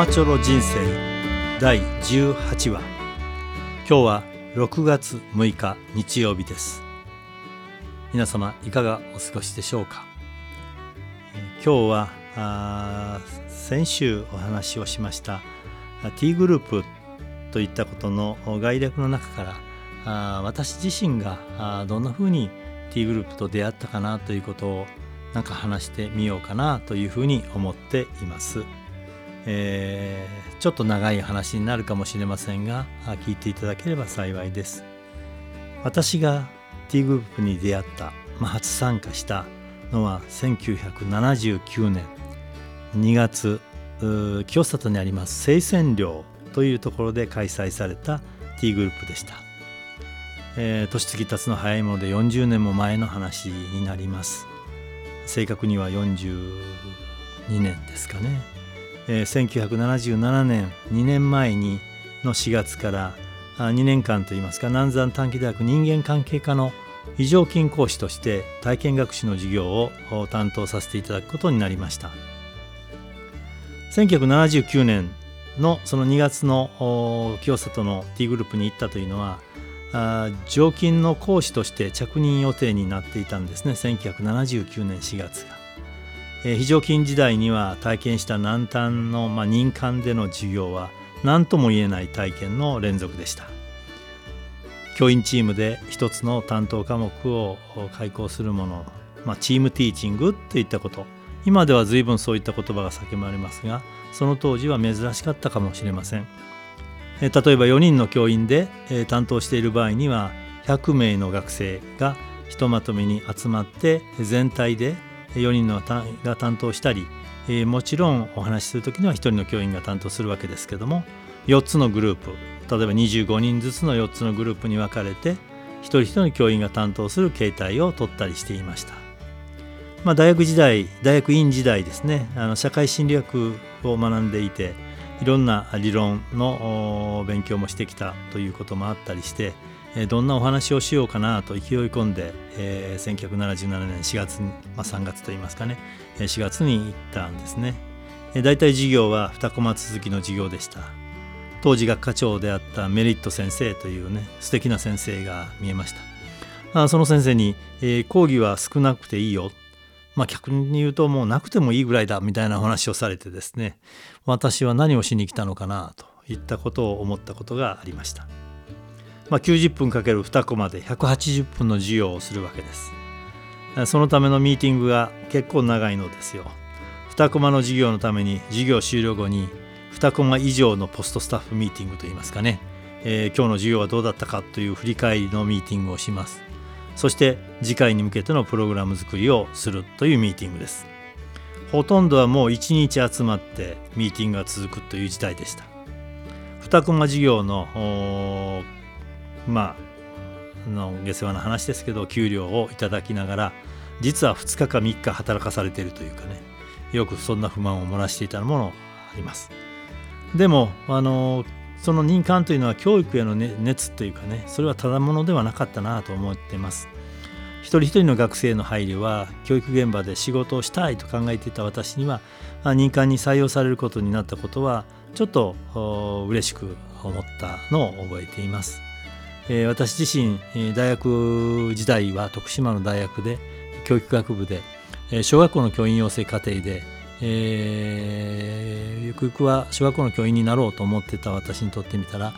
マチョロ人生第18話。今日は6月6日日曜日です。皆様いかがお過ごしでしょうか？今日は先週お話をしました T グループといったことの概略の中から私自身がどんなふうに T グループと出会ったかなということをなんか話してみようかなというふうに思っています。えー、ちょっと長い話になるかもしれませんが聞いていただければ幸いです。私が T グループに出会った、まあ、初参加したのは1979年。2月清里にあります清泉寮というところで開催された T グループでした、えー、年月経つの早いもので40年も前の話になります。正確には42年ですかね。え、1977年2年前にの4月から2年間といいますか南山短期大学人間関係科の非常勤講師として体験学習の授業を担当させていただくことになりました。1979年のその2月の清里の T グループに行ったというのは常勤の講師として着任予定になっていたんですね。1979年4月が。え、非常勤時代には体験した南端の、まあ、任官での授業は何とも言えない体験の連続でした。教員チームで一つの担当科目を開講するもの、まあ、チームティーチングといったこと。今では随分そういった言葉が叫ばれますがその当時は珍しかったかもしれません。例えば4人の教員で担当している場合には100名の学生がひとまとめに集まって全体で4人のが担当したり、えー、もちろんお話しする時には1人の教員が担当するわけですけども4つのグループ例えば25人ずつの4つのグループに分かれて一人一人の教員が担当する形態を取ったりしていました。まあ、大学時代大学院時代ですねあの社会心理学を学んでいていろんな理論の勉強もしてきたということもあったりしてどんなお話をしようかなと勢い込んで、えー、1977年4月、まあ、3月といいますかね4月に行ったんですね。大体授業は2コマ続きの授業でした。当時学科長であったメリット先生というね素敵な先生が見えました。その先生に、えー、講義は少なくていいよ。まあ逆に言うともうなくてもいいぐらいだみたいなお話をされてですね私は何をしに来たのかなといったことを思ったことがありました。まあ、90分かける2コマで180分の授業をするわけです。そのためのミーティングが結構長いのですよ。2コマの授業のために授業終了後に2コマ以上のポストスタッフミーティングといいますかね、えー、今日の授業はどうだったかという振り返りのミーティングをします。そして次回に向けてのプログラム作りをするというミーティングです。ほとんどはもう1日集まってミーティングが続くという時代でした。2コマ授業のまあの下世話な話ですけど給料をいただきながら実は2日か3日働かされているというかねよくそんな不満を漏らしていたものあります。でもあのその任官というのは教育への、熱というかねそれはただものではなかったなと思っています。一人一人の学生の配慮は教育現場で仕事をしたいと考えていた私には任官に採用されることになったことはちょっと嬉しく思ったのを覚えています。えー、私自身大学時代は徳島の大学で教育学部で小学校の教員養成課程で、えー、ゆくゆくは小学校の教員になろうと思ってた私にとってみたら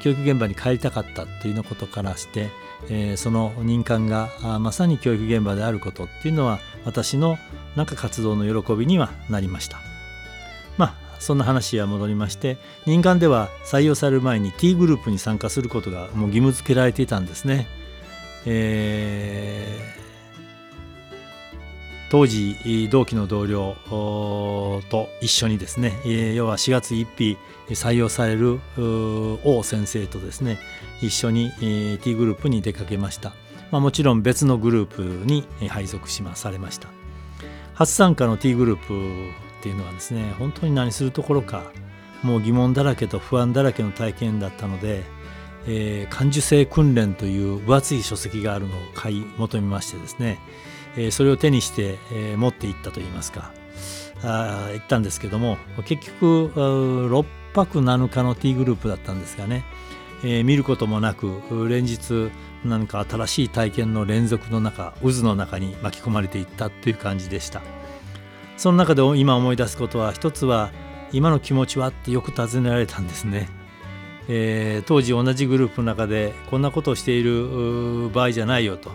教育現場に帰りたかったというのことからして、え、その任官がまさに教育現場であることっていうのは私のなんか活動の喜びにはなりました。そんな話は戻りまして任官では採用される前に T グループに参加することがもう義務付けられていたんですね。えー、当時同期の同僚と一緒にですね要は4月1日採用される王先生とですね一緒に T グループに出かけました、まあ、もちろん別のグループに配属しまされました初参加の T グループっていうのはですね本当に何するところかもう疑問だらけと不安だらけの体験だったので、えー、感受性訓練という分厚い書籍があるのを買い求めましてですね、えー、それを手にして、えー、持っていったといいますか、あ行ったんですけども結局6泊7日の T グループだったんですがね、えー、見ることもなく連日何か新しい体験の連続の中渦の中に巻き込まれていったという感じでした。その中で今思い出すことは一つは今の気持ちはってよく尋ねられたんですね、えー、当時同じグループの中でこんなことをしている場合じゃないよと。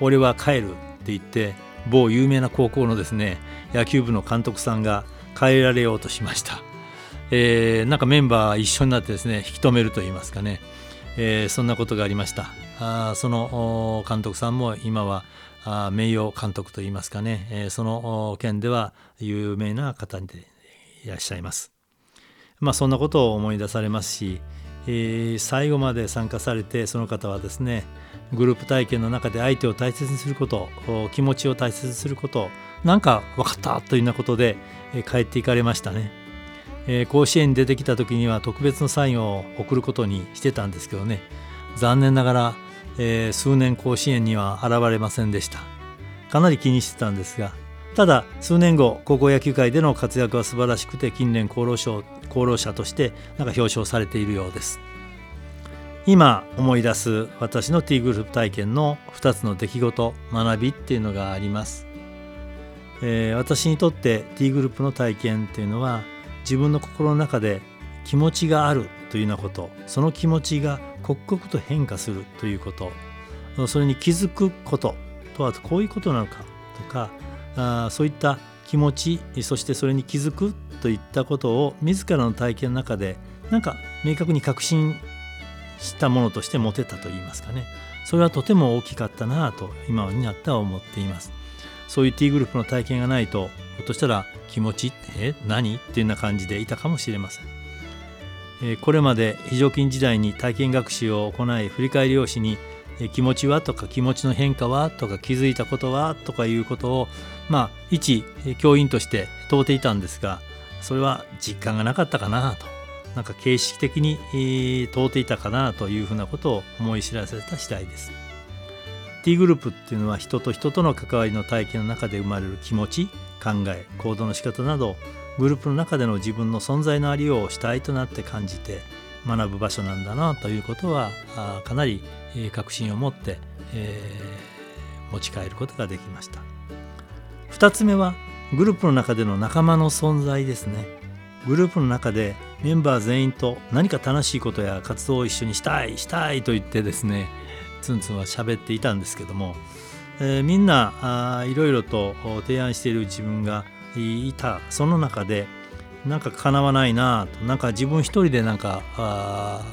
俺は帰るって言って某有名な高校のですね野球部の監督さんが帰られようとしました、えー、なんかメンバー一緒になってですね引き止めると言いますかね、えー、そんなことがありました。あその監督さんも今は名誉監督といいますかね、えー、その県では有名な方でいらっしゃいます。まあそんなことを思い出されますし、えー、最後まで参加されてその方はですねグループ体験の中で相手を大切にすること気持ちを大切にすることなんか分かったというようなことで、え帰っていかれましたね、えー、甲子園に出てきた時には特別のサインを送ることにしてたんですけどね。残念ながら、えー、数年甲子園には現れませんでした。かなり気にしてたんですがただ数年後高校野球界での活躍は素晴らしくて近年厚労省厚労者としてなんか表彰されているようです。今思い出す私の T グループ体験の2つの出来事学びっていうのがあります、えー、私にとって T グループの体験っていうのは自分の心の中で気持ちがあるというようなこと。その気持ちが刻々と変化するということ。それに気づくこと。とはこういうことなのか。とかあそういった気持ちそしてそれに気づくといったことを自らの体験の中でなんか明確に確信したものとして持てたといいますかね。それはとても大きかったなと今になっては思っています。そういう T グループの体験がないとひょっとしたら気持ちって何？っていうような感じでいたかもしれません、これまで非常勤時代に体験学習を行い振り返り用紙に気持ちはとか気持ちの変化はとか気づいたことはとかいうことをまあ一教員として問うていたんですがそれは実感がなかったかなとなんか形式的に、問う、ていたかなというふうなことを思い知らせた次第です。T グループっていうのは人と人との関わりの体験の中で生まれる気持ち考え行動の仕方などグループの中での自分の存在のありようを主体となって感じて学ぶ場所なんだなということはかなり確信を持って、えー、持ち帰ることができました。2つ目はグループの中での仲間の存在ですね。グループの中でメンバー全員と何か楽しいことや活動を一緒にしたいしたいと言ってですねツンツンは喋っていたんですけども、えー、みんないろいろと提案している自分がいた。その中でなんか叶わないなとなんか自分一人でなんか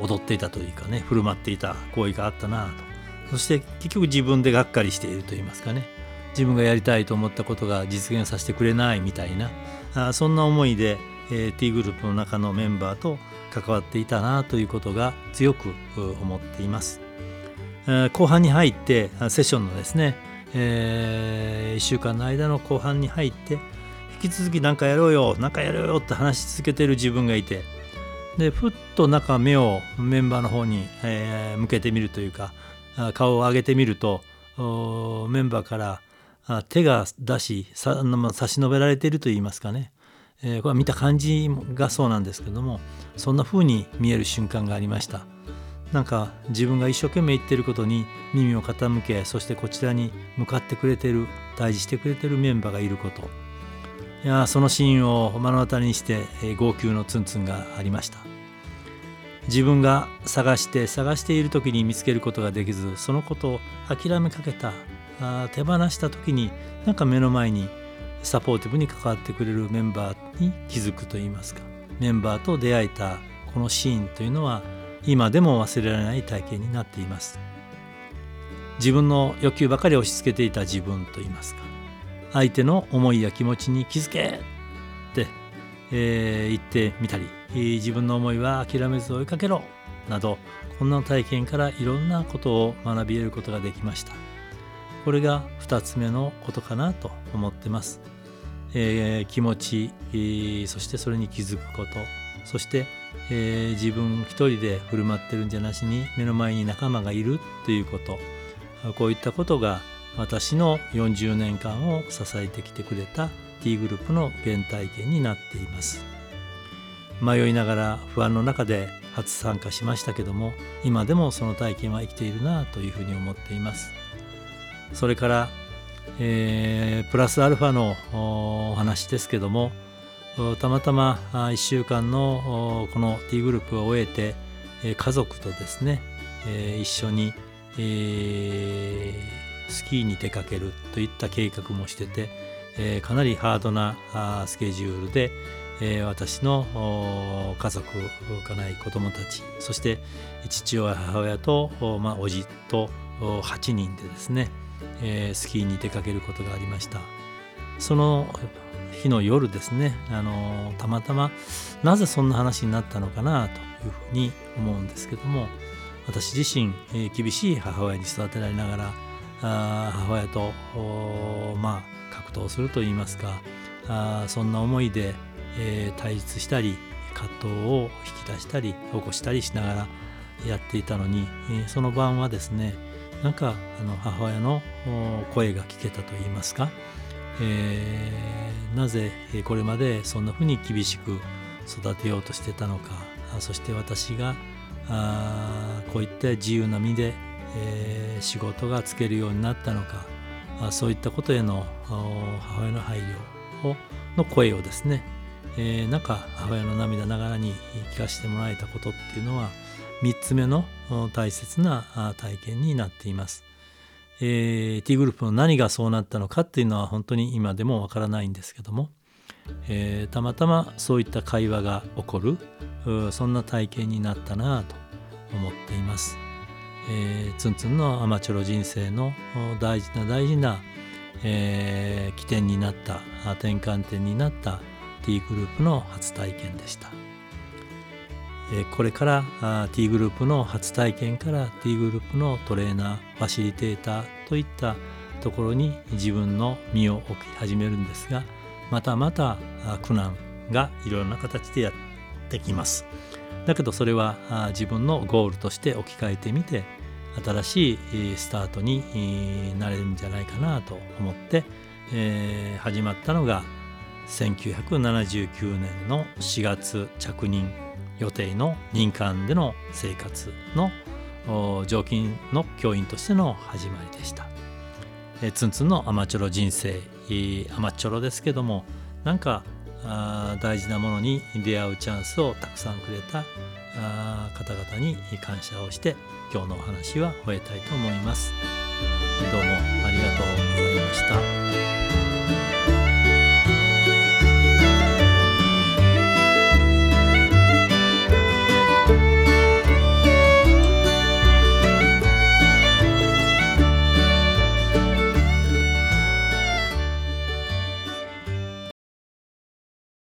踊っていたというかね振る舞っていた行為があったなと。そして結局自分でがっかりしていると言いますかね。自分がやりたいと思ったことが実現させてくれないみたいなあそんな思いでえー、T グループの中のメンバーと関わっていたなということが強く思っています。後半に入ってセッションのですね、えー、1週間の間の後半に入って引き続き何かやろうよ何かやろうよって話し続けてる自分がいてでふっと中目をメンバーの方に、えー、向けてみるというか顔を上げてみるとメンバーから手が出し差し伸べられていると言いますかね。えー、これは見た感じがそうなんですけどもそんな風に見える瞬間がありました。なんか自分が一生懸命言ってることに耳を傾けそしてこちらに向かってくれてる対峙してくれてるメンバーがいること。いやそのシーンを目の当たりにして、えー、号泣のツンツンがありました。自分が探して探している時に見つけることができずそのことを諦めかけたあ手放した時になんか目の前にサポーティブに関わってくれるメンバーに気づくといいますか。メンバーと出会えたこのシーンというのは今でも忘れられない体験になっています。自分の欲求ばかり押し付けていた自分といいますか。相手の思いや気持ちに気づけって、えー、言ってみたり自分の思いは諦めず追いかけろなどこんな体験からいろんなことを学び得ることができました。これが2つ目のことかなと思ってます。えー、気持ち、えー、そしてそれに気づくことそして、えー、自分一人で振る舞ってるんじゃなしに目の前に仲間がいるということ。こういったことが私の40年間を支えてきてくれた T グループの原体験になっています。迷いながら不安の中で初参加しましたけども今でもその体験は生きているなというふうに思っています。それから、えー、プラスアルファのお話ですけどもたまたま1週間のこの T グループを終えて家族とですね一緒に、スキーに出かけるといった計画もしてて、かなりハードなスケジュールで、私の家族かない子供たちそして父親母親と、まあ、おじと8人でですね、スキーに出かけることがありました。その日の夜ですね、あのたまたまなぜそんな話になったのかなというふうに思うんですけども私自身、えー、厳しい母親に育てられながらあ母親とまあ格闘するといいますかあそんな思いで、えー、対立したり葛藤を引き出したり起こしたりしながらやっていたのに、えー、その晩はですねなんかあの母親の声が聞けたといいますか、えー、なぜこれまでそんなふうに厳しく育てようとしてたのか。そして私があこういった自由な身で、えー、仕事がつけるようになったのか。あそういったことへの母親の配慮をの声をですね、えー、なんか母親の涙ながらに聞かせてもらえたことっていうのは3つ目の大切な体験になっています。えー、T グループの何がそうなったのかっていうのは本当に今でもわからないんですけども、えー、たまたまそういった会話が起こるそんな体験になったなと思っています。えー、ツンツンのアマチュア人生の大事な大事な、えー、起点になった転換点になった T グループの初体験でした。えこれから T グループの初体験から T グループのトレーナーファシリテーターといったところに自分の身を置き始めるんですがまたまた苦難がいろいろな形でやってきます。だけどそれは自分のゴールとして置き換えてみて新しいスタートになれるんじゃないかなと思って、え始まったのが1979年の4月着任予定の任官での生活の常勤の教員としての始まりでした、えー、ツンツンのアマチュロ人生、えー、アマチュロですけどもなんかあ大事なものに出会うチャンスをたくさんくれたあ方々に感謝をして今日のお話は終えたいと思います。どうもありがとうございました。